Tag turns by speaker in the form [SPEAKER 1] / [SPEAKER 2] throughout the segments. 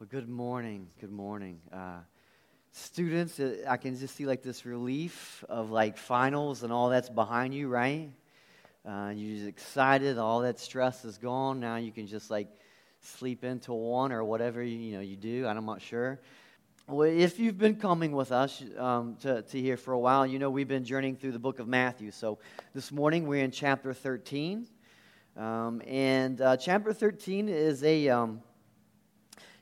[SPEAKER 1] Well, good morning. Good morning. Uh, students, uh, I can just see like this relief of like finals and all that's behind you, right? Uh, you're just excited. All that stress is gone. Now you can just like sleep into one or whatever you, you know you do. I'm not sure. Well, if you've been coming with us um, to, to here for a while, you know we've been journeying through the book of Matthew. So this morning we're in chapter 13. Um, and uh, chapter 13 is a. Um,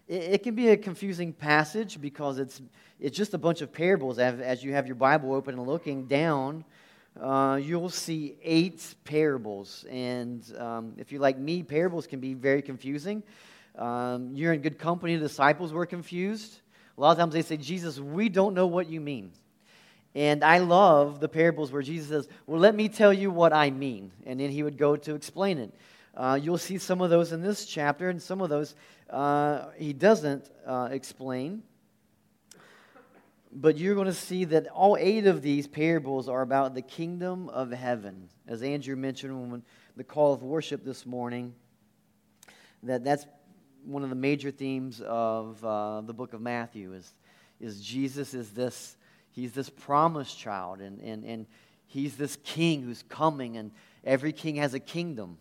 [SPEAKER 1] it, can be a confusing passage because it's, it's just a bunch of parables. As, as you have your Bible open and looking down, uh, you'll see eight parables. And um, if you're like me, parables can be very confusing. Um, you're in good company. The disciples were confused. A lot of times they say, Jesus, we don't know what you mean. And I love the parables where Jesus says, Well, let me tell you what I mean. And then he would go to explain it. Uh, you'll see some of those in this chapter, and some of those uh, he doesn't uh, explain. But you're going to see that all eight of these parables are about the kingdom of heaven. As Andrew mentioned when the call of worship this morning, that that's one of the major themes of uh, the book of Matthew is, is Jesus is this, he's this promised child, and, and, and he's this king who's coming, and every king has a kingdom.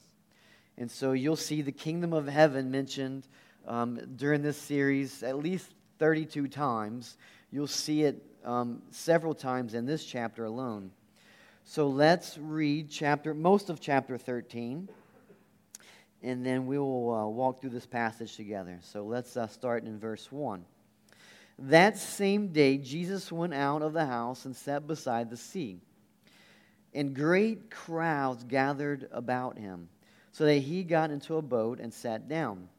[SPEAKER 1] And so you'll see the kingdom of heaven mentioned um, during this series at least 32 times. You'll see it um, several times in this chapter alone. So let's read chapter, most of chapter 13, and then we will uh, walk through this passage together. So let's uh, start in verse 1. That same day, Jesus went out of the house and sat beside the sea, and great crowds gathered about him so that he got into a boat and sat down.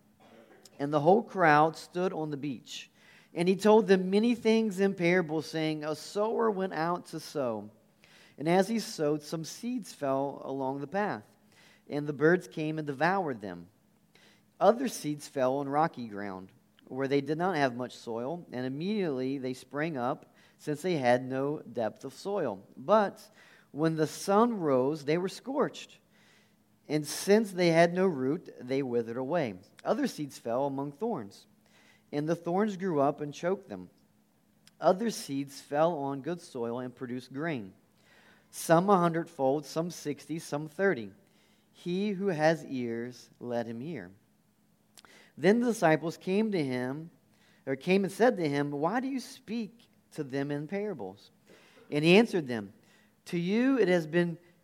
[SPEAKER 1] And the whole crowd stood on the beach. And he told them many things in parables, saying, A sower went out to sow. And as he sowed, some seeds fell along the path, and the birds came and devoured them. Other seeds fell on rocky ground, where they did not have much soil, and immediately they sprang up, since they had no depth of soil. But when the sun rose, they were scorched and since they had no root, they withered away. Other seeds fell among thorns, and the thorns grew up and choked them. Other seeds fell on good soil and produced grain. Some a hundredfold, some sixty, some thirty. He who has ears, let him hear. Then the disciples came to him, or came and said to him, Why do you speak to them in parables? And he answered them, To you it has been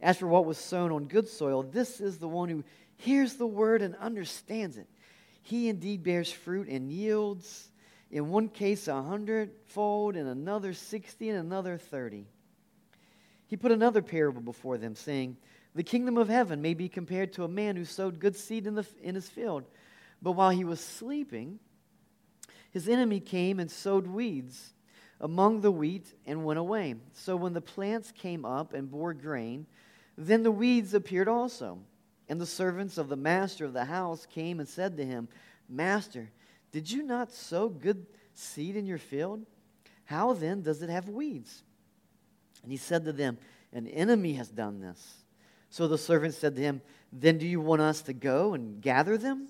[SPEAKER 1] As for what was sown on good soil, this is the one who hears the word and understands it. He indeed bears fruit and yields In one case, a hundredfold, in another, sixty, and another, thirty. He put another parable before them, saying, The kingdom of heaven may be compared to a man who sowed good seed in, the, in his field. But while he was sleeping, his enemy came and sowed weeds among the wheat and went away. So when the plants came up and bore grain, then the weeds appeared also. And the servants of the master of the house came and said to him, Master, did you not sow good seed in your field? How then does it have weeds? And he said to them, An enemy has done this. So the servant said to him, Then do you want us to go and gather them?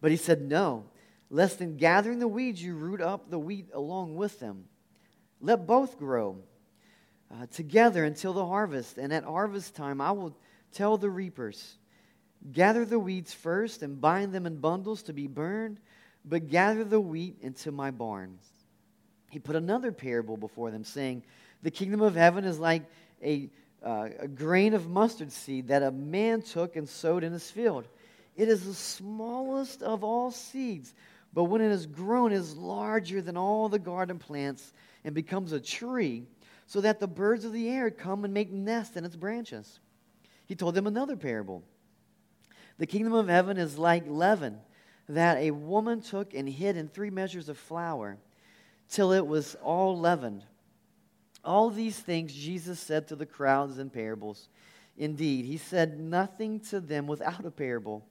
[SPEAKER 1] But he said, No, lest in gathering the weeds you root up the wheat along with them. Let both grow uh, together until the harvest. And at harvest time, I will tell the reapers gather the weeds first and bind them in bundles to be burned, but gather the wheat into my barn. He put another parable before them, saying, The kingdom of heaven is like a, uh, a grain of mustard seed that a man took and sowed in his field. It is the smallest of all seeds, but when it is grown, it is larger than all the garden plants and becomes a tree so that the birds of the air come and make nests in its branches. He told them another parable. The kingdom of heaven is like leaven that a woman took and hid in three measures of flour till it was all leavened. All these things Jesus said to the crowds in parables. Indeed, he said nothing to them without a parable.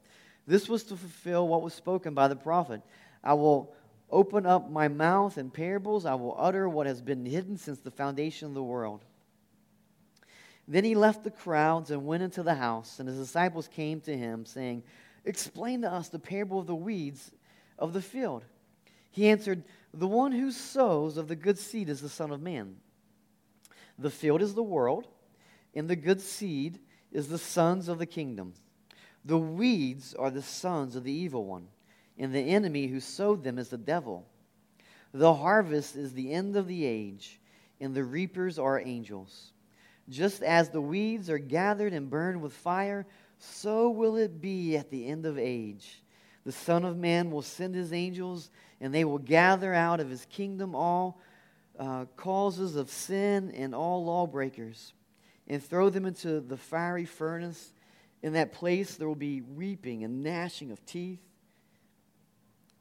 [SPEAKER 1] This was to fulfill what was spoken by the prophet. I will open up my mouth in parables. I will utter what has been hidden since the foundation of the world. Then he left the crowds and went into the house, and his disciples came to him, saying, Explain to us the parable of the weeds of the field. He answered, The one who sows of the good seed is the Son of Man. The field is the world, and the good seed is the sons of the kingdom. The weeds are the sons of the evil one and the enemy who sowed them is the devil. The harvest is the end of the age, and the reapers are angels. Just as the weeds are gathered and burned with fire, so will it be at the end of age. The Son of Man will send his angels, and they will gather out of his kingdom all uh, causes of sin and all lawbreakers, and throw them into the fiery furnace. In that place there will be weeping and gnashing of teeth.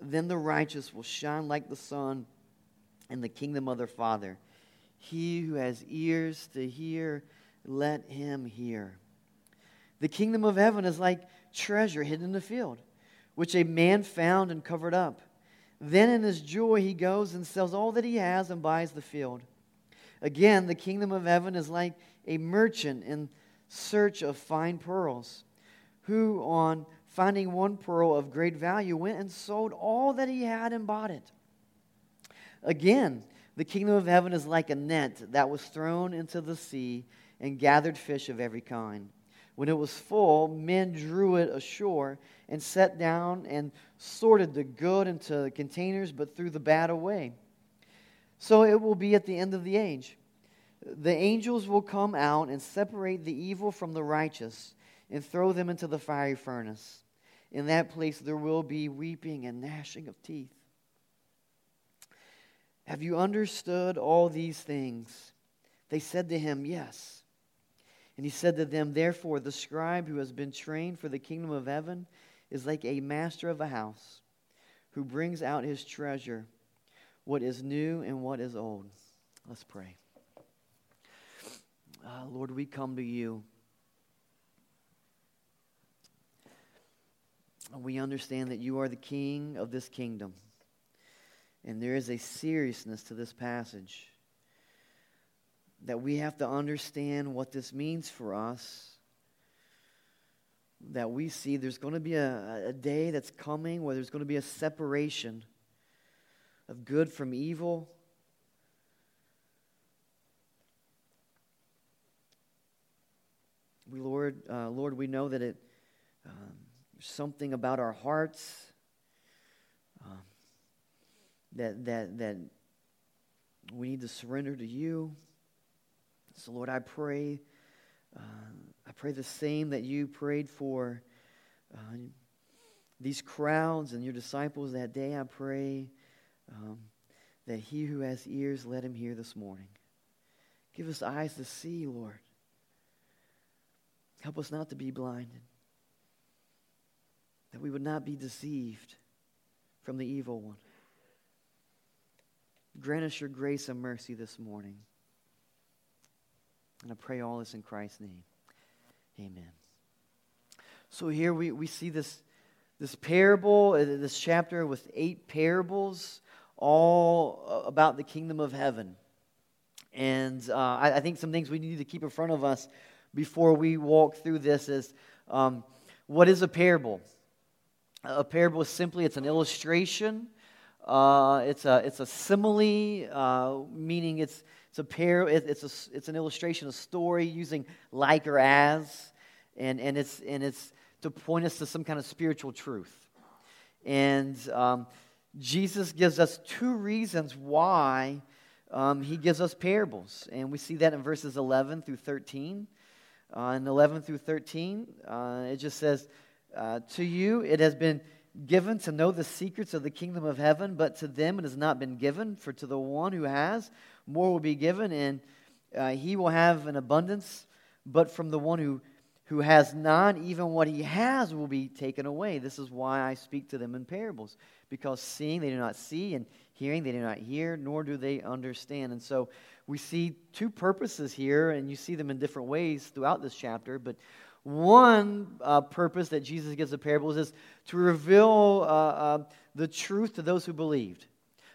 [SPEAKER 1] Then the righteous will shine like the sun in the kingdom of their Father. He who has ears to hear, let him hear. The kingdom of heaven is like treasure hidden in the field, which a man found and covered up. Then in his joy he goes and sells all that he has and buys the field. Again, the kingdom of heaven is like a merchant in search of fine pearls, who on finding one pearl of great value, went and sold all that he had and bought it. Again, the kingdom of heaven is like a net that was thrown into the sea and gathered fish of every kind. When it was full, men drew it ashore and set down and sorted the good into containers, but threw the bad away. So it will be at the end of the age. The angels will come out and separate the evil from the righteous and throw them into the fiery furnace. In that place there will be weeping and gnashing of teeth. Have you understood all these things? They said to him, Yes. And he said to them, Therefore, the scribe who has been trained for the kingdom of heaven is like a master of a house who brings out his treasure, what is new and what is old. Let's pray. Uh, Lord, we come to you. We understand that you are the king of this kingdom. And there is a seriousness to this passage that we have to understand what this means for us. That we see there's going to be a, a day that's coming where there's going to be a separation of good from evil. We, Lord, uh, Lord, we know that it. Um, something about our hearts um, that, that, that we need to surrender to you. So, Lord, I pray, uh, I pray the same that you prayed for uh, these crowds and your disciples that day. I pray um, that he who has ears, let him hear this morning. Give us eyes to see, Lord. Help us not to be blinded, that we would not be deceived from the evil one. Grant us your grace and mercy this morning. And I pray all this in Christ's name. Amen. So here we, we see this, this parable, uh, this chapter with eight parables, all uh, about the kingdom of heaven. And uh, I, I, think some things we need to keep in front of us before we walk through this is um, what is a parable? A parable is simply it's an illustration. Uh, it's a it's a simile, uh, meaning it's it's a pair. It, it's a it's an illustration, a story using like or as, and and it's and it's to point us to some kind of spiritual truth. And um, Jesus gives us two reasons why um, he gives us parables. And we see that in verses 11 through 13. Uh, in 11 through 13, uh, it just says, uh, To you it has been given to know the secrets of the kingdom of heaven, but to them it has not been given. For to the one who has, more will be given, and uh, he will have an abundance. But from the one who, who has not, even what he has will be taken away. This is why I speak to them in parables, because seeing they do not see, and hearing they do not hear, nor do they understand. And so we see two purposes here, and you see them in different ways throughout this chapter. But one uh, purpose that Jesus gives the parables is to reveal uh, uh, the truth to those who believed.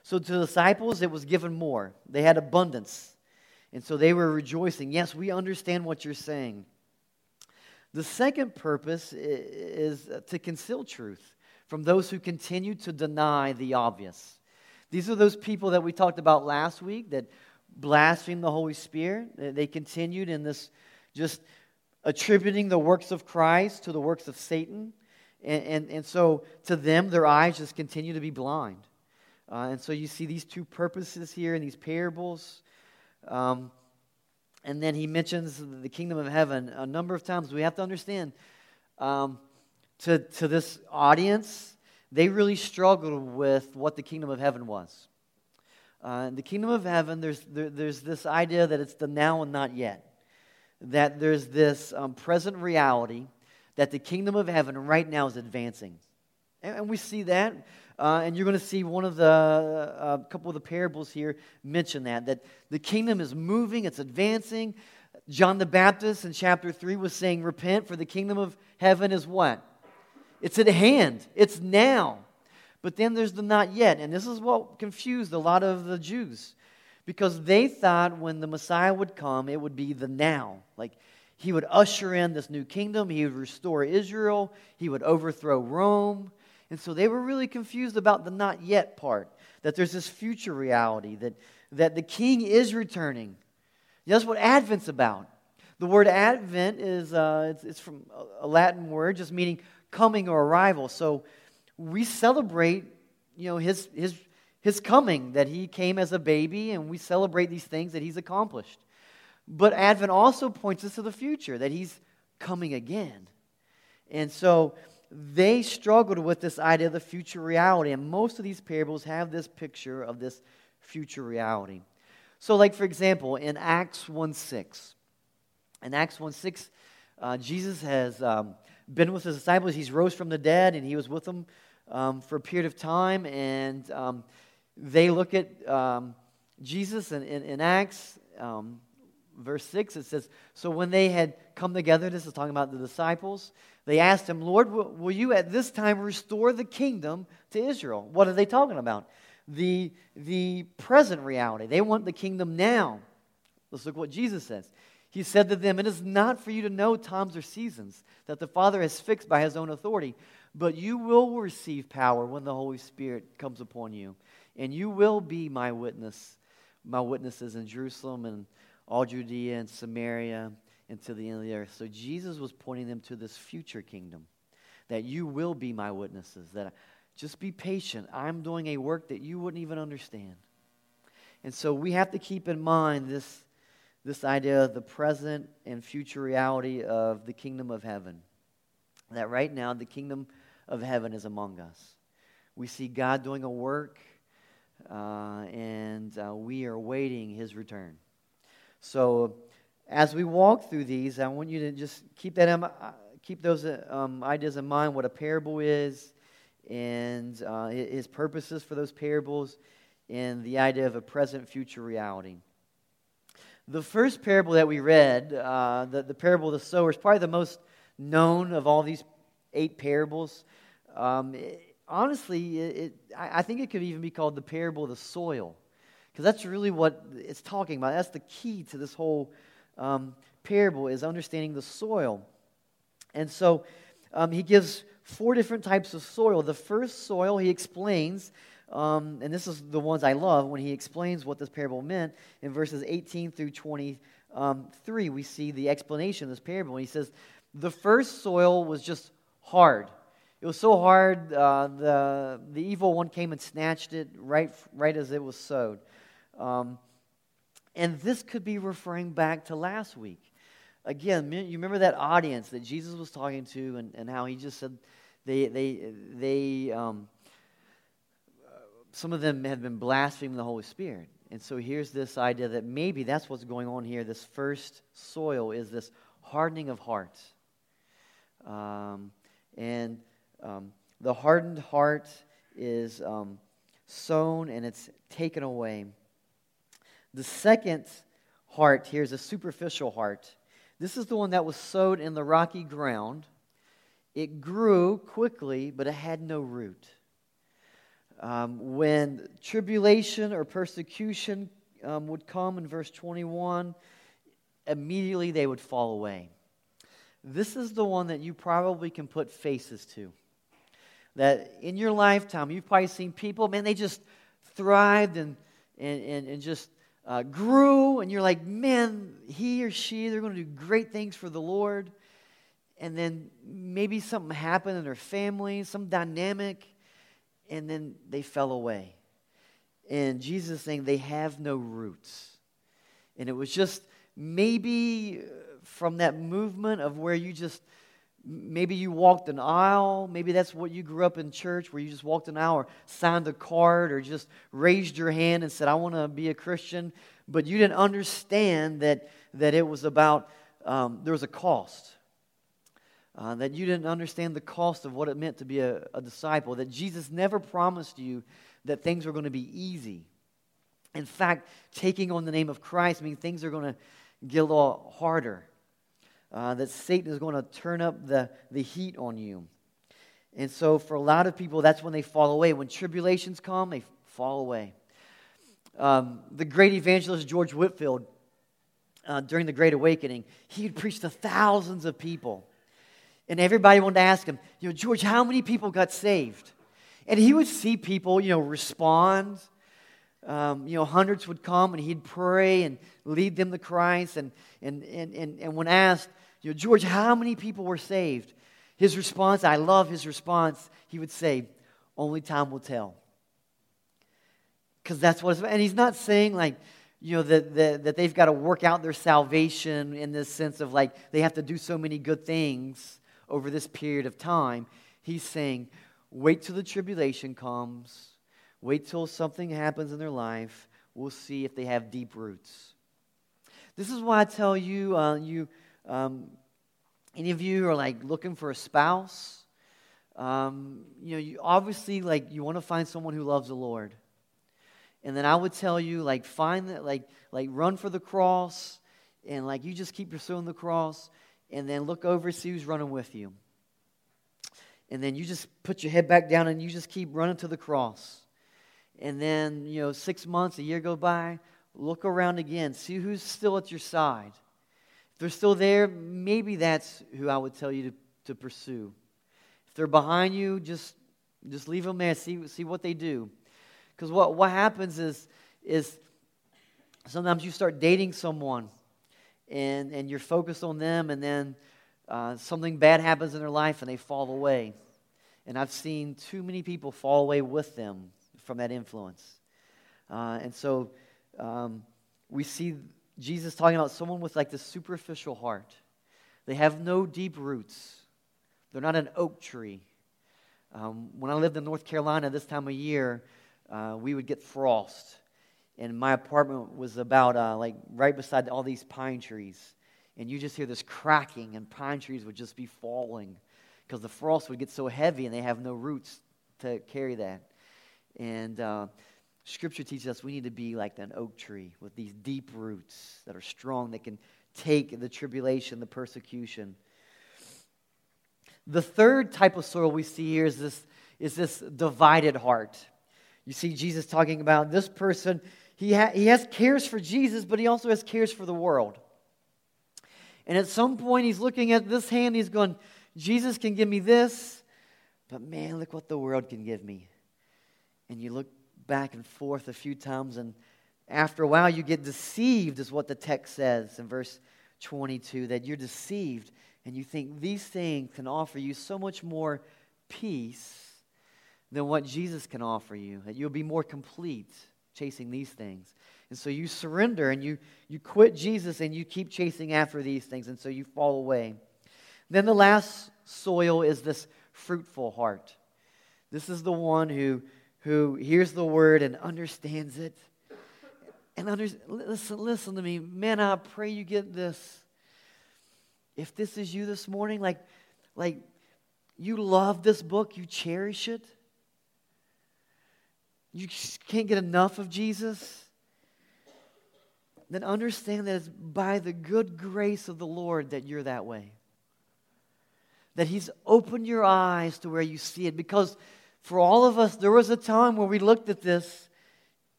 [SPEAKER 1] So to the disciples, it was given more, they had abundance. And so they were rejoicing. Yes, we understand what you're saying. The second purpose is to conceal truth from those who continue to deny the obvious. These are those people that we talked about last week that blasphemed the Holy Spirit. They continued in this just attributing the works of Christ to the works of Satan. And, and, and so to them, their eyes just continue to be blind. Uh, and so you see these two purposes here in these parables. Um, and then he mentions the kingdom of heaven a number of times. We have to understand um, to, to this audience, they really struggled with what the kingdom of heaven was. Uh, the kingdom of heaven, there's, there, there's this idea that it's the now and not yet that there's this um, present reality that the kingdom of heaven right now is advancing. And, and we see that. Uh, and you're going to see one of the, a uh, couple of the parables here mention that, that the kingdom is moving, it's advancing. John the Baptist in chapter 3 was saying, Repent, for the kingdom of heaven is what? It's at hand, it's now. But then there's the not yet. And this is what confused a lot of the Jews because they thought when the Messiah would come, it would be the now. Like he would usher in this new kingdom, he would restore Israel, he would overthrow Rome. And so they were really confused about the not yet part, that there's this future reality, that, that the king is returning. That's what Advent's about. The word Advent is uh, it's, it's from a Latin word just meaning coming or arrival. So we celebrate, you know, his, his his coming, that he came as a baby, and we celebrate these things that he's accomplished. But Advent also points us to the future, that he's coming again. And so they struggled with this idea of the future reality, and most of these parables have this picture of this future reality. So, like for example, in Acts 1 6, in Acts 1 6, uh, Jesus has um, been with his disciples. He's rose from the dead, and he was with them um, for a period of time. And um, they look at um, Jesus in, in, in Acts, um, verse 6, it says, So when they had come together, this is talking about the disciples, they asked him, Lord, will, will you at this time restore the kingdom to Israel? What are they talking about? The, the present reality. They want the kingdom now. Let's look what Jesus says. He said to them, It is not for you to know times or seasons that the Father has fixed by his own authority, but you will receive power when the Holy Spirit comes upon you and you will be my witness, my witnesses in Jerusalem and all Judea and Samaria and to the end of the earth. So Jesus was pointing them to this future kingdom that you will be my witnesses. That just be patient. I'm doing a work that you wouldn't even understand. And so we have to keep in mind this, this idea of the present and future reality of the kingdom of heaven. That right now the kingdom of heaven is among us. We see God doing a work uh, and uh, we are waiting his return. So, as we walk through these, I want you to just keep that uh, keep those um, ideas in mind. What a parable is, and uh, his purposes for those parables, and the idea of a present future reality. The first parable that we read, uh, the, the parable of the sower, is probably the most known of all these eight parables. Um, honestly, it, it, I, think it could even be called the parable of the soil, because that's really what it's talking about. That's the key to this whole um, parable is understanding the soil. And so um, he gives four different types of soil. The first soil, he explains, um, and this is the ones I love when he explains what this parable meant. In verses 18 through 23, we see the explanation of this parable. He says, The first soil was just hard. It was so hard, uh, the, the evil one came and snatched it right, right as it was sowed. Um, and this could be referring back to last week. Again, you remember that audience that Jesus was talking to and, and how he just said they, they, they um, some of them had been blaspheming the Holy Spirit. And so here's this idea that maybe that's what's going on here. This first soil is this hardening of hearts. Um, and um, the hardened heart is um, sown and it's taken away. The second heart here is a superficial heart. This is the one that was sowed in the rocky ground. It grew quickly, but it had no root. Um, when tribulation or persecution um, would come in verse 21, immediately they would fall away. This is the one that you probably can put faces to. That in your lifetime, you've probably seen people, man, they just thrived and, and, and, and just uh, grew, and you're like, man, he or she, they're going to do great things for the Lord. And then maybe something happened in their family, some dynamic, and then they fell away. And Jesus saying they have no roots. And it was just maybe from that movement of where you just maybe you walked an aisle. Maybe that's what you grew up in church where you just walked an aisle or signed a card or just raised your hand and said i want to be a christian. But you didn't understand that that it was about um, there was a cost. Uh, that you didn't understand the cost of what it meant to be a, a disciple, that Jesus never promised you that things were going to be easy. In fact, taking on the name of Christ means things are going to get a little harder, uh, that Satan is going to turn up the, the heat on you. And so, for a lot of people, that's when they fall away. When tribulations come, they fall away. Um, the great evangelist George Whitefield, uh, during the Great Awakening, he had preached to thousands of people. And everybody wanted to ask him, you know, George, how many people got saved? And he would see people, you know, respond. Um, you know, hundreds would come and he'd pray and lead them to Christ. And, and, and, and, and when asked, you know, George, how many people were saved? His response, I love his response, he would say, only time will tell. Because that's what. And he's not saying like, you know, that, that, that they've got to work out their salvation in this sense of like they have to do so many good things over this period of time. He's saying, wait till the tribulation comes, wait till something happens in their life. We'll see if they have deep roots. This is why I tell you, uh, you, um, any of you who are like looking for a spouse. Um, you know, you obviously like you want to find someone who loves the Lord. And then I would tell you, like, find that, like, like run for the cross, and like you just keep pursuing the cross and then look over, see who's running with you. And then you just put your head back down and you just keep running to the cross. And then, you know, six months, a year go by, look around again, see who's still at your side. If they're still there, maybe that's who I would tell you to, to pursue. If they're behind you, just, just leave them there, see, see what they do. Because what, what happens is, is sometimes you start dating someone and, and you're focused on them, and then uh, something bad happens in their life and they fall away. And I've seen too many people fall away with them from that influence. Uh, and so um, we see Jesus talking about someone with like this superficial heart. They have no deep roots, they're not an oak tree. Um, when I lived in North Carolina this time of year, uh, we would get frost. And my apartment was about uh, like right beside all these pine trees. And you just hear this cracking, and pine trees would just be falling because the frost would get so heavy and they have no roots to carry that. And uh, Scripture teaches us we need to be like an oak tree with these deep roots that are strong, that can take the tribulation, the persecution. The third type of soil we see here is this, is this divided heart. You see Jesus talking about this person, he, ha- he has cares for Jesus, but he also has cares for the world. And at some point, he's looking at this hand, he's going, Jesus can give me this, but man, look what the world can give me. And you look back and forth a few times, and after a while, you get deceived, is what the text says in verse 22 that you're deceived and you think these things can offer you so much more peace than what Jesus can offer you, that you'll be more complete chasing these things. And so you surrender and you, you quit Jesus and you keep chasing after these things, and so you fall away. Then the last soil is this fruitful heart. This is the one who, who hears the word and understands it. And under, listen, listen to me. Man, I pray you get this. If this is you this morning, like, like you love this book, you cherish it, you can't get enough of Jesus, then understand that it's by the good grace of the Lord that you're that way. That He's opened your eyes to where you see it. Because for all of us, there was a time where we looked at this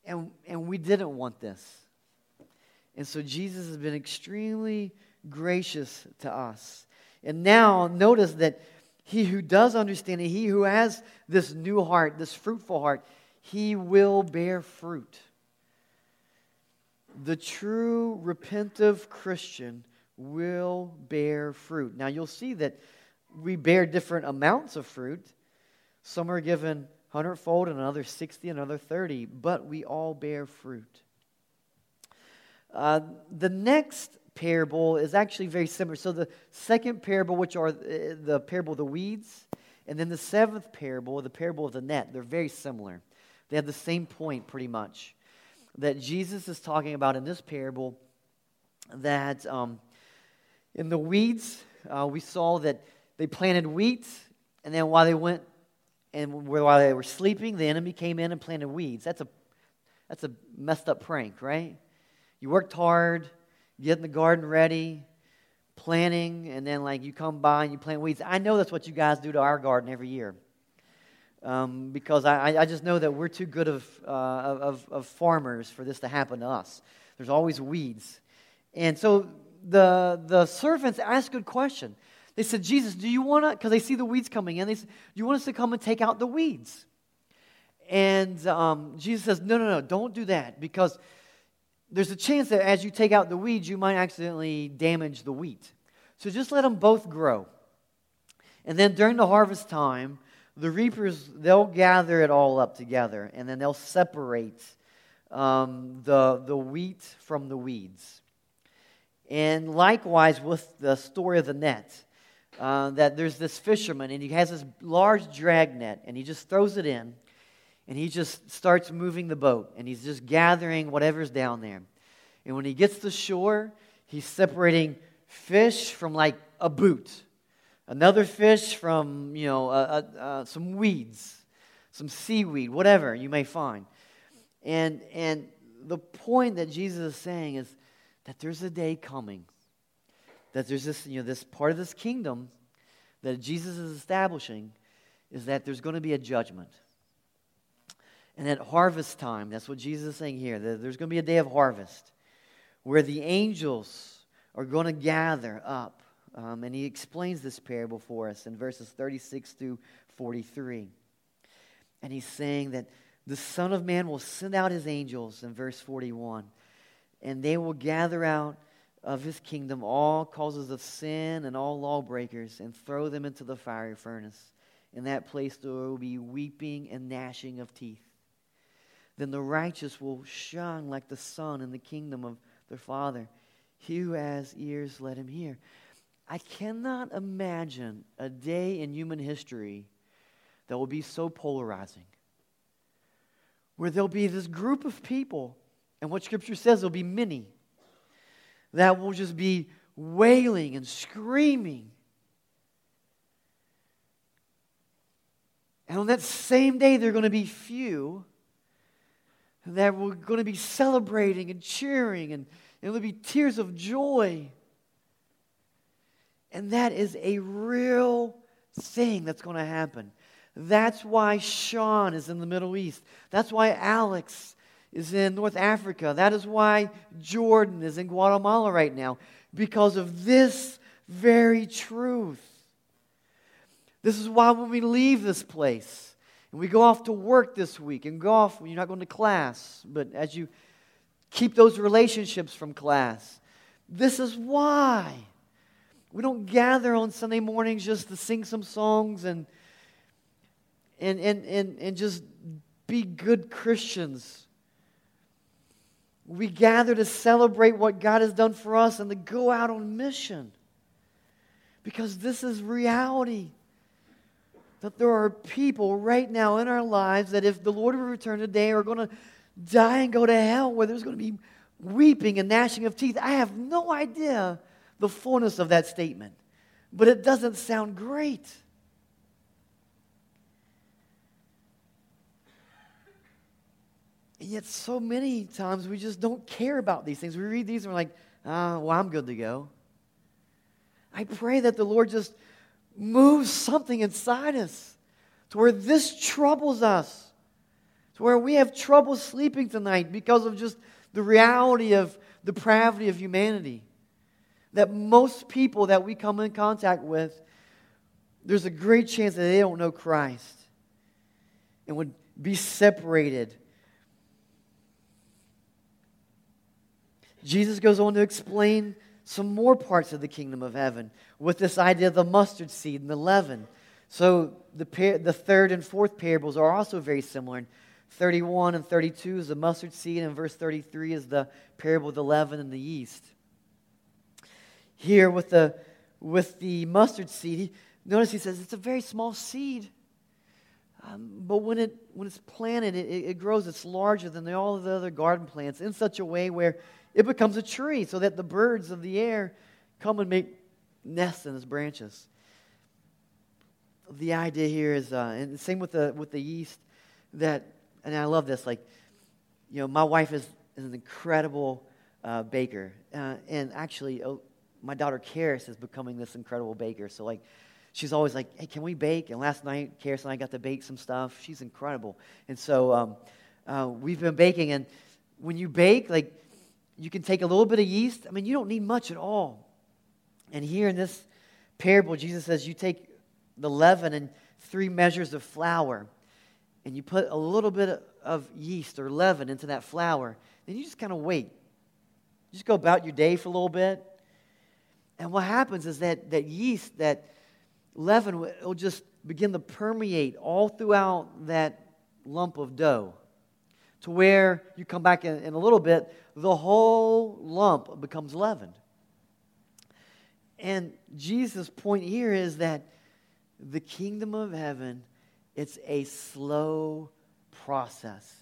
[SPEAKER 1] and, and we didn't want this. And so Jesus has been extremely gracious to us. And now, notice that he who does understand it, he who has this new heart, this fruitful heart, he will bear fruit. The true repentive Christian will bear fruit. Now, you'll see that we bear different amounts of fruit. Some are given hundredfold, and another 60, another 30, but we all bear fruit. Uh, the next parable is actually very similar. So, the second parable, which are the parable of the weeds, and then the seventh parable, the parable of the net, they're very similar. They have the same point pretty much. That Jesus is talking about in this parable that um, in the weeds, uh, we saw that they planted wheat, and then while they went and while they were sleeping, the enemy came in and planted weeds. That's a, that's a messed up prank, right? You worked hard, getting the garden ready, planting, and then like you come by and you plant weeds. I know that's what you guys do to our garden every year. Um, because I, I just know that we're too good of, uh, of, of farmers for this to happen to us. There's always weeds. And so the, the servants asked a good question. They said, Jesus, do you want to, because they see the weeds coming in, they said, do you want us to come and take out the weeds? And um, Jesus says, no, no, no, don't do that because there's a chance that as you take out the weeds, you might accidentally damage the wheat. So just let them both grow. And then during the harvest time, the reapers, they'll gather it all up together and then they'll separate um, the, the wheat from the weeds. And likewise with the story of the net uh, that there's this fisherman and he has this large drag net and he just throws it in and he just starts moving the boat and he's just gathering whatever's down there. And when he gets to shore, he's separating fish from like a boot, another fish from, you know, uh, uh, some weeds, some seaweed, whatever you may find. And, and the point that Jesus is saying is that there's a day coming that there's this, you know, this part of this kingdom that Jesus is establishing is that there's going to be a judgment. And at harvest time, that's what Jesus is saying here, that there's going to be a day of harvest where the angels are going to gather up. Um, and he explains this parable for us in verses 36 through 43. And he's saying that the Son of Man will send out his angels in verse 41, and they will gather out of his kingdom all causes of sin and all lawbreakers and throw them into the fiery furnace. In that place there will be weeping and gnashing of teeth. Then the righteous will shine like the sun in the kingdom of their Father. He who has ears, let him hear. I cannot imagine a day in human history that will be so polarizing. where there'll be this group of people, and what Scripture says, there'll be many, that will just be wailing and screaming. And on that same day, there are going to be few that we're going to be celebrating and cheering, and, there'll be tears of joy. And that is a real thing that's going to happen. That's why Sean is in the Middle East. That's why Alex is in North Africa. That is why Jordan is in Guatemala right now, because of this very truth. This is why when we leave this place and we go off to work this week and go off, you're not going to class, but as you keep those relationships from class, this is why. We don't gather on Sunday mornings just to sing some songs and, and, and, and, and just be good Christians. We gather to celebrate what God has done for us and to go out on mission. Because this is reality. That there are people right now in our lives that, if the Lord to return today, are going to die and go to hell, where there's going to be weeping and gnashing of teeth. I have no idea the fullness of that statement, but it doesn't sound great. And yet, so many times we just don't care about these things. We read these and we're like, ah, well, I'm good to go. I pray that the Lord just moves something inside us to where this troubles us, to where we have trouble sleeping tonight because of just the reality of depravity of humanity that most people that we come in contact with, there's a great chance that they don't know Christ and would be separated. Jesus goes on to explain some more parts of the kingdom of heaven with this idea of the mustard seed and the leaven. So the, par- the third and fourth parables are also very similar. In 31 and 32 is the mustard seed, and verse 33 is the parable of the leaven and the yeast here with the, with the mustard seed. He, notice he says it's a very small seed. Um, but when, it, when it's planted, it, it grows. It's larger than all of the other garden plants in such a way where it becomes a tree so that the birds of the air come and make nests in its branches. The idea here is, uh, and same with the, with the yeast, that, and I love this, like, you know, my wife is, is an incredible uh, baker. Uh, and actually, oh, my daughter Karis is becoming this incredible baker. So like, she's always like, "Hey, can we bake?" And last night, Karis and I got to bake some stuff. She's incredible, and so um, uh, we've been baking. And when you bake, like, you can take a little bit of yeast. I mean, you don't need much at all. And here in this parable, Jesus says, you take the leaven and three measures of flour, and you put a little bit of yeast or leaven into that flour. Then you just kind of wait. You just go about your day for a little bit and what happens is that, that yeast, that leaven, will just begin to permeate all throughout that lump of dough to where you come back in, in a little bit, the whole lump becomes leavened. And Jesus' point here is that the kingdom of heaven, it's a slow process.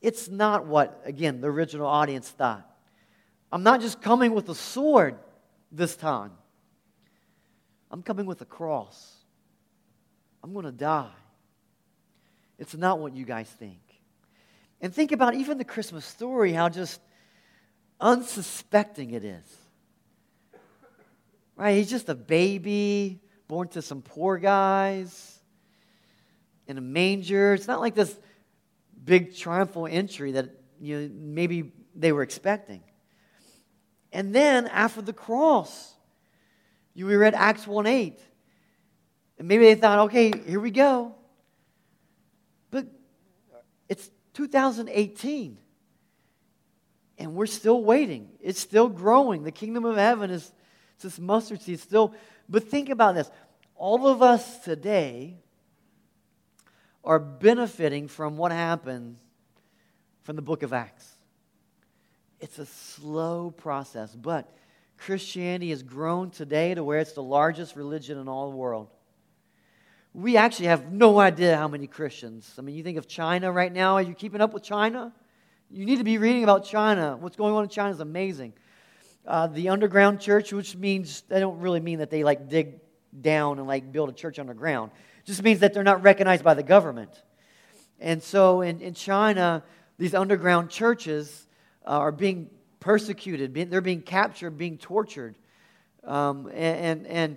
[SPEAKER 1] It's not what, again, the original audience thought. I'm not just coming with a sword this time. I'm coming with a cross. I'm going to die. It's not what you guys think. And think about even the Christmas story, how just unsuspecting it is. Right? He's just a baby born to some poor guys in a manger. It's not like this big triumphal entry that you know, maybe they were expecting. And then after the cross, you read Acts 1 8. And maybe they thought, okay, here we go. But it's 2018. And we're still waiting. It's still growing. The kingdom of heaven is this mustard seed still. But think about this. All of us today are benefiting from what happened from the book of Acts. It's a slow process, but Christianity has grown today to where it's the largest religion in all the world. We actually have no idea how many Christians. I mean, you think of China right now. Are you keeping up with China? You need to be reading about China. What's going on in China is amazing. Uh, the underground church, which means they don't really mean that they like dig down and like build a church underground. It just means that they're not recognized by the government. And so in, in China, these underground churches uh, are being persecuted, being, they're being captured, being tortured. Um, and, and, and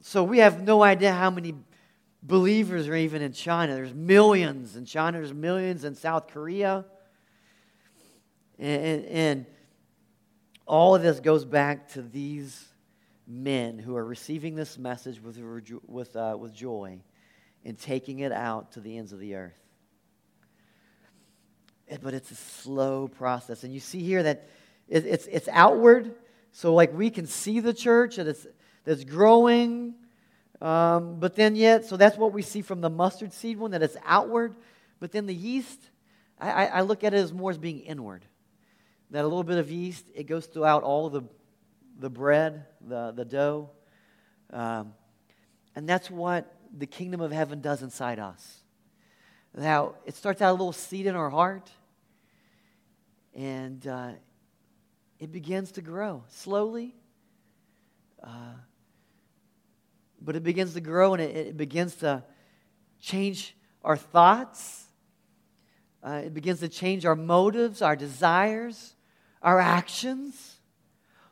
[SPEAKER 1] so we have no idea how many believers are even in China. There's millions in China, there's millions in South Korea. And, and, and all of this goes back to these men who are receiving this message with, with, uh, with joy and taking it out to the ends of the earth. But it's a slow process. And you see here that it's, it's outward. So, like, we can see the church that it's, that's growing. Um, but then, yet, so that's what we see from the mustard seed one, that it's outward. But then the yeast, I, I look at it as more as being inward. That a little bit of yeast, it goes throughout all the, the bread, the, the dough. Um, and that's what the kingdom of heaven does inside us. Now, it starts out a little seed in our heart, and uh, it begins to grow slowly. Uh, but it begins to grow and it, it begins to change our thoughts. Uh, it begins to change our motives, our desires, our actions.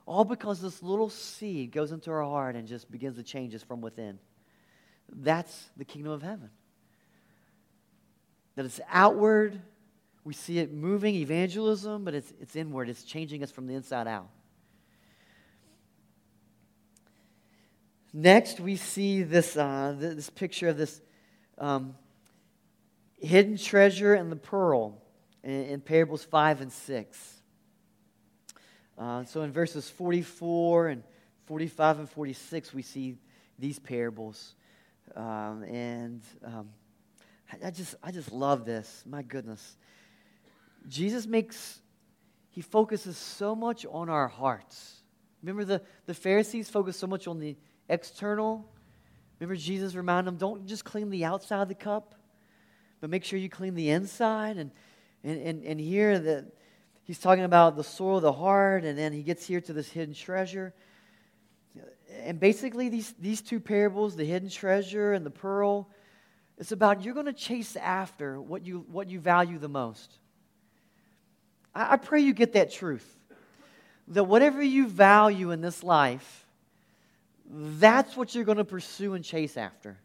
[SPEAKER 1] All because this little seed goes into our heart and just begins to change us from within. That's the kingdom of heaven. That it's outward, we see it moving, evangelism, but it's, it's inward. It's changing us from the inside out. Next, we see this, uh, this picture of this um, hidden treasure and the pearl in, in parables 5 and 6. Uh, so in verses 44 and 45 and 46, we see these parables. Um, and um, I, I, just, I just love this. My goodness. Jesus makes, he focuses so much on our hearts. Remember, the, the Pharisees focused so much on the external. Remember, Jesus reminded them don't just clean the outside of the cup, but make sure you clean the inside. And, and, and, and here, that he's talking about the soil of the heart, and then he gets here to this hidden treasure. And basically, these, these two parables, the hidden treasure and the pearl, it's about you're going to chase after what you, what you value the most. I, I pray you get that truth. That whatever you value in this life, that's what you're going to pursue and chase after.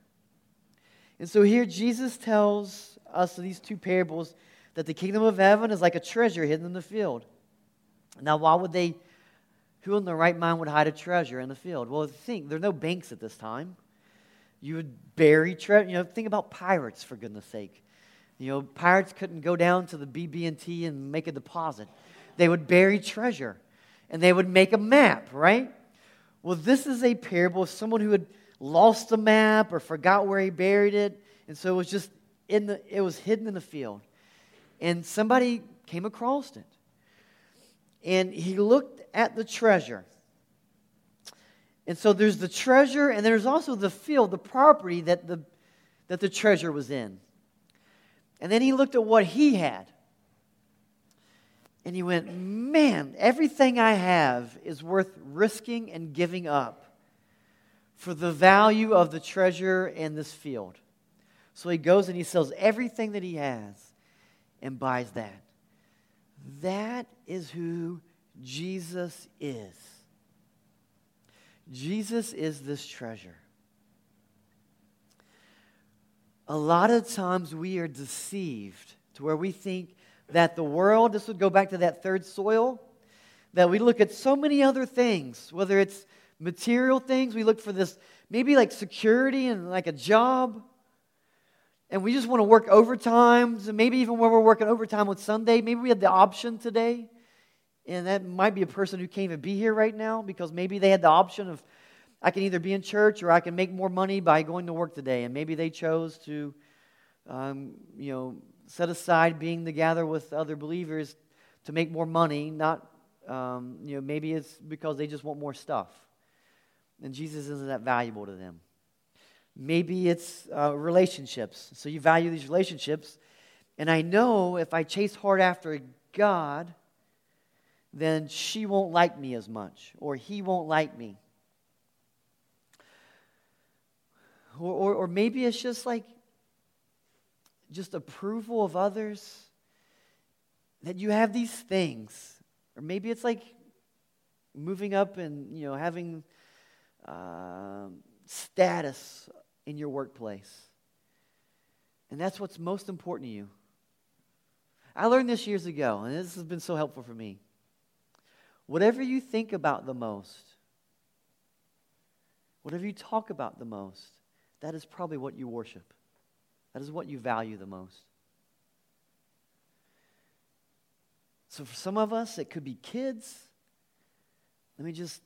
[SPEAKER 1] And so here Jesus tells us in these two parables that the kingdom of heaven is like a treasure hidden in the field. Now, why would they, who in the right mind would hide a treasure in the field? Well, think, there are no banks at this time. You would bury treasure. You know, think about pirates, for goodness sake. You know, pirates couldn't go down to the BB&T and make a deposit. They would bury treasure, and they would make a map, right? Well, this is a parable of someone who had lost a map or forgot where he buried it, and so it was just in the it was hidden in the field. And somebody came across it. And he looked at the treasure. And so there's the treasure, and there's also the field, the property that the, that the treasure was in. And then he looked at what he had. And he went, Man, everything I have is worth risking and giving up for the value of the treasure in this field. So he goes and he sells everything that he has and buys that. That is who Jesus is. Jesus is this treasure. A lot of times we are deceived to where we think that the world, this would go back to that third soil, that we look at so many other things, whether it's material things, we look for this maybe like security and like a job. And we just want to work overtime. So maybe even when we're working overtime on Sunday, maybe we had the option today. And that might be a person who can't even be here right now because maybe they had the option of I can either be in church or I can make more money by going to work today. And maybe they chose to, um, you know, set aside being together with other believers to make more money, not, um, you know, maybe it's because they just want more stuff. And Jesus isn't that valuable to them. Maybe it's uh, relationships. So you value these relationships. And I know if I chase hard after God, then she won't like me as much, or he won't like me. Or, or, or maybe it's just like just approval of others that you have these things. Or maybe it's like moving up and you know having uh, status in your workplace. And that's what's most important to you. I learned this years ago, and this has been so helpful for me. Whatever you think about the most, whatever you talk about the most, that is probably what you worship. That is what you value the most. So for some of us, it could be kids. Let me just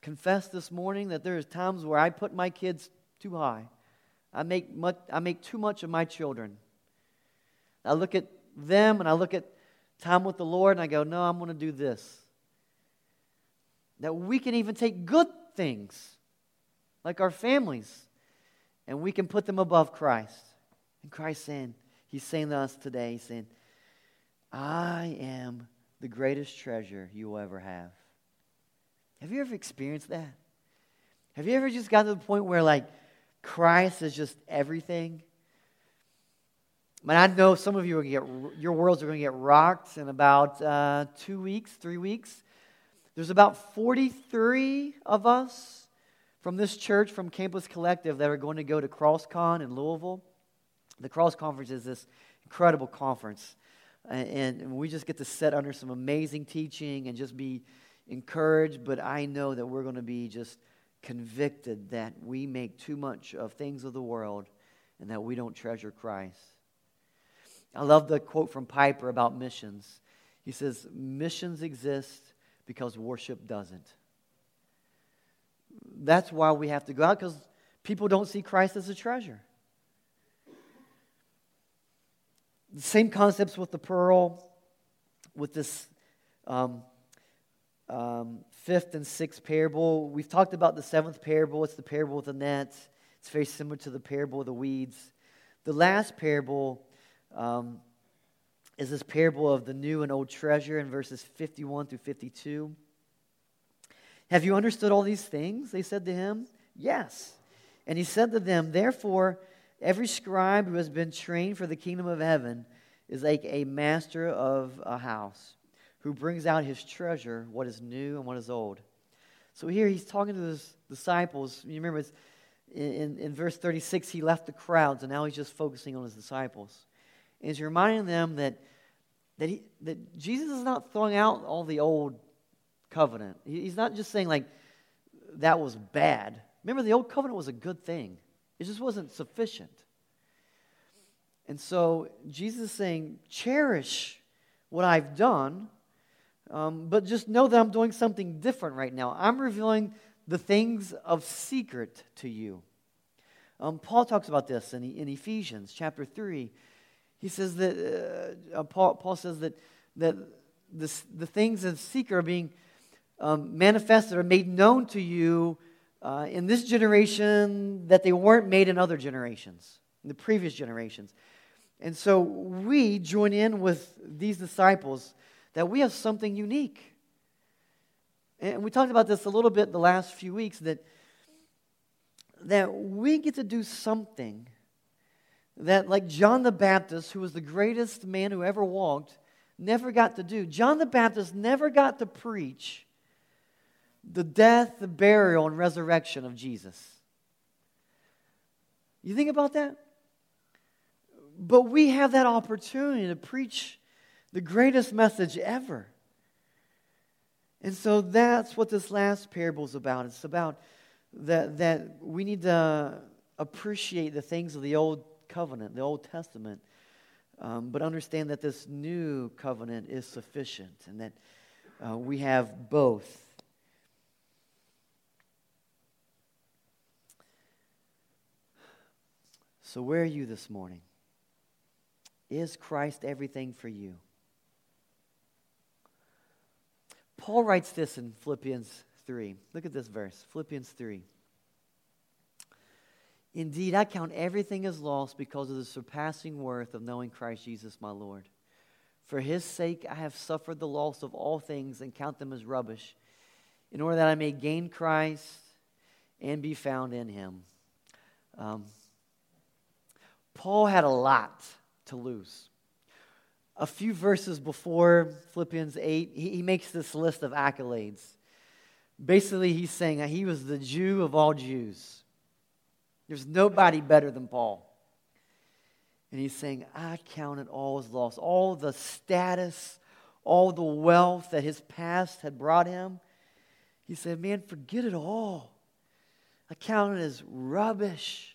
[SPEAKER 1] confess this morning that there's times where I put my kids too high. I make, much, I make too much of my children. I look at them and I look at time with the Lord and I go, no, I'm going to do this. That we can even take good things, like our families, and we can put them above Christ. And Christ saying, He's saying to us today, He's saying, I am the greatest treasure you will ever have. Have you ever experienced that? Have you ever just got to the point where, like, Christ is just everything? I I know some of you are going to get, your worlds are going to get rocked in about uh, two weeks, three weeks. There's about 43 of us from this church, from Campus Collective, that are going to go to CrossCon in Louisville. The Cross Conference is this incredible conference. And we just get to sit under some amazing teaching and just be encouraged. But I know that we're going to be just convicted that we make too much of things of the world and that we don't treasure Christ. I love the quote from Piper about missions. He says, Missions exist because worship doesn't. That's why we have to go out because people don't see Christ as a treasure. The same concepts with the pearl, with this um, um, fifth and sixth parable. We've talked about the seventh parable. It's the parable of the net. It's very similar to the parable of the weeds. The last parable um, is this parable of the new and old treasure in verses 51 through 52. Have you understood all these things? They said to him, Yes. And he said to them, Therefore, Every scribe who has been trained for the kingdom of heaven is like a master of a house who brings out his treasure, what is new and what is old. So here he's talking to his disciples. You remember in, in verse 36, he left the crowds, and now he's just focusing on his disciples. And he's reminding them that, that, he, that Jesus is not throwing out all the old covenant. He's not just saying, like, that was bad. Remember, the old covenant was a good thing. It just wasn't sufficient. And so Jesus is saying, cherish what I've done, um, but just know that I'm doing something different right now. I'm revealing the things of secret to you. Um, Paul talks about this in, in Ephesians chapter 3. He says that, uh, uh, Paul, Paul says that, that this, the things of secret are being um, manifested or made known to you uh, in this generation that they weren't made in other generations, in the previous generations. And so we join in with these disciples that we have something unique. And we talked about this a little bit the last few weeks that, that we get to do something that, like John the Baptist, who was the greatest man who ever walked, never got to do. John the Baptist never got to preach the death, the burial, and resurrection of Jesus. You think about that? But we have that opportunity to preach the greatest message ever. And so that's what this last parable is about. It's about that, that we need to appreciate the things of the Old Covenant, the Old Testament, um, but understand that this new covenant is sufficient and that uh, we have both. So, where are you this morning? Is Christ everything for you? Paul writes this in Philippians 3. Look at this verse Philippians 3. Indeed, I count everything as lost because of the surpassing worth of knowing Christ Jesus my Lord. For his sake, I have suffered the loss of all things and count them as rubbish, in order that I may gain Christ and be found in him. Um, Paul had a lot to lose. A few verses before Philippians 8, he, makes this list of accolades. Basically, he's saying he was the Jew of all Jews. There's nobody better than Paul. And he's saying, I count it all as loss. All the status, all the wealth that his past had brought him. He said, Man, forget it all. I count it as rubbish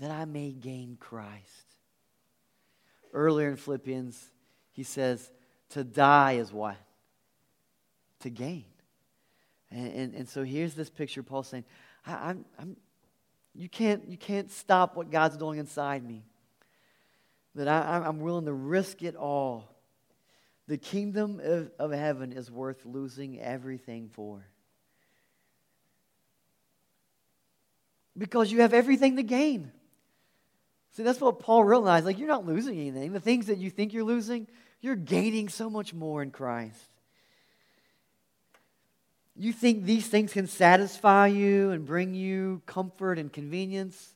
[SPEAKER 1] that I may gain Christ. Earlier in Philippians, he says, To die is what? To gain. And, and, and so here's this picture Paul saying, I, I'm, I'm, you, can't, you can't stop what God's doing inside me that I, I'm willing to risk it all. The kingdom of, of heaven is worth losing everything for. Because you have everything to gain. See, that's what Paul realized. Like, you're not losing anything. The things that you think you're losing, you're gaining so much more in Christ. You think these things can satisfy you and bring you comfort and convenience?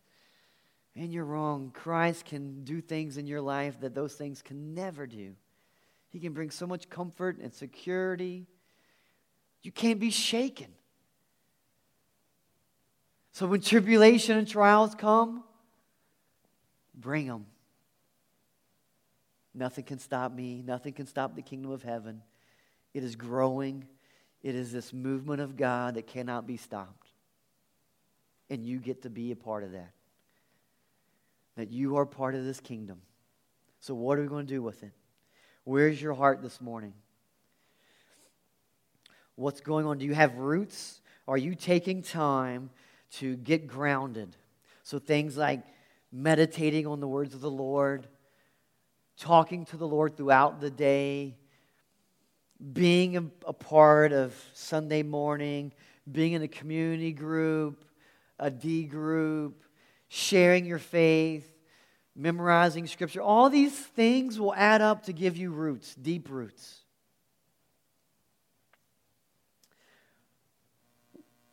[SPEAKER 1] And you're wrong. Christ can do things in your life that those things can never do. He can bring so much comfort and security. You can't be shaken. So when tribulation and trials come, bring them. Nothing can stop me. Nothing can stop the kingdom of heaven. It is growing. It is this movement of God that cannot be stopped. And you get to be a part of that that you are part of this kingdom. So, what are we going to do with it? Where's your heart this morning? What's going on? Do you have roots? Are you taking time to get grounded? So, things like meditating on the words of the Lord, talking to the Lord throughout the day, being a, a part of Sunday morning, being in a community group, a D group, sharing your faith, memorizing scripture, all these things will add up to give you roots, deep roots.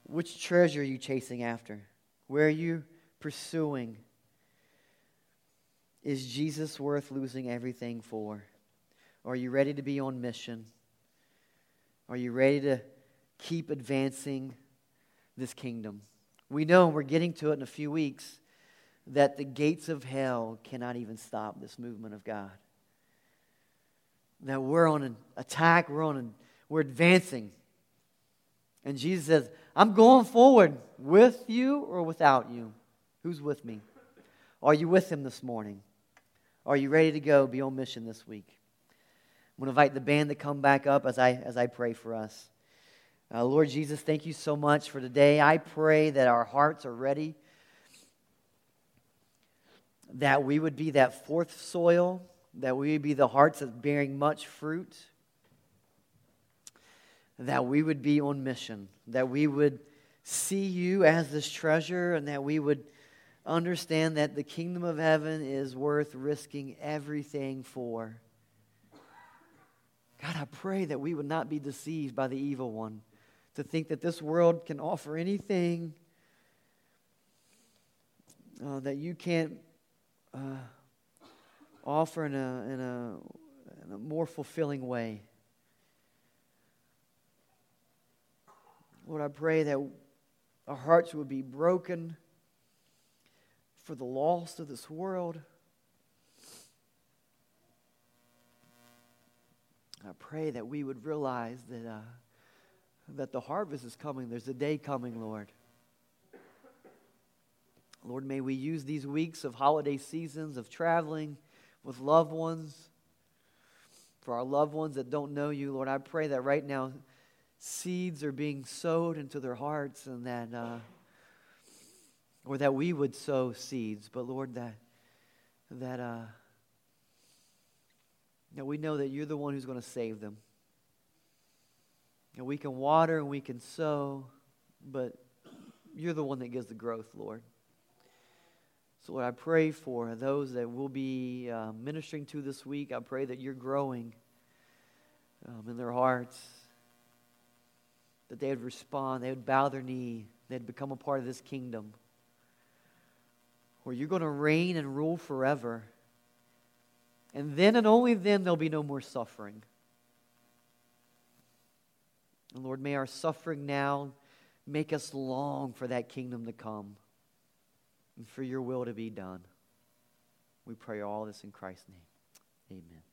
[SPEAKER 1] Which treasure are you chasing after? Where are you pursuing? Is Jesus worth losing everything for? Are you ready to be on mission? Are you ready to keep advancing this kingdom? We know and we're getting to it in a few weeks that the gates of hell cannot even stop this movement of God. That we're on an attack, we're on an, we're advancing. And Jesus says, I'm going forward with you or without you. Who's with me? Are you with him this morning? Are you ready to go be on mission this week? I'm going to invite the band to come back up as I, as I pray for us. Uh, Lord Jesus, thank you so much for today. I pray that our hearts are ready that we would be that fourth soil, that we would be the hearts that's bearing much fruit, that we would be on mission, that we would see you as this treasure, and that we would understand that the kingdom of heaven is worth risking everything for. God, I pray that we would not be deceived by the evil one to think that this world can offer anything uh, that you can't uh, offer in a, in, a, in a more fulfilling way. Lord, I pray that our hearts would be broken for the lost of this world. I pray that we would realize that, uh, that the harvest is coming. There's a day coming, Lord. Lord, may we use these weeks of holiday seasons, of traveling with loved ones, for our loved ones that don't know you. Lord, I pray that right now seeds are being sowed into their hearts and that, uh, or that we would sow seeds. But Lord, that, that, uh, that we know that you're the one who's going to save them. And we can water and we can sow, but you're the one that gives the growth, Lord. So, Lord, I pray for those that we'll be uh, ministering to this week. I pray that you're growing um, in their hearts, that they would respond, they would bow their knee, they'd become a part of this kingdom where you're going to reign and rule forever. And then and only then there'll be no more suffering. And Lord, may our suffering now make us long for that kingdom to come and for your will to be done. We pray all this in Christ's name. Amen.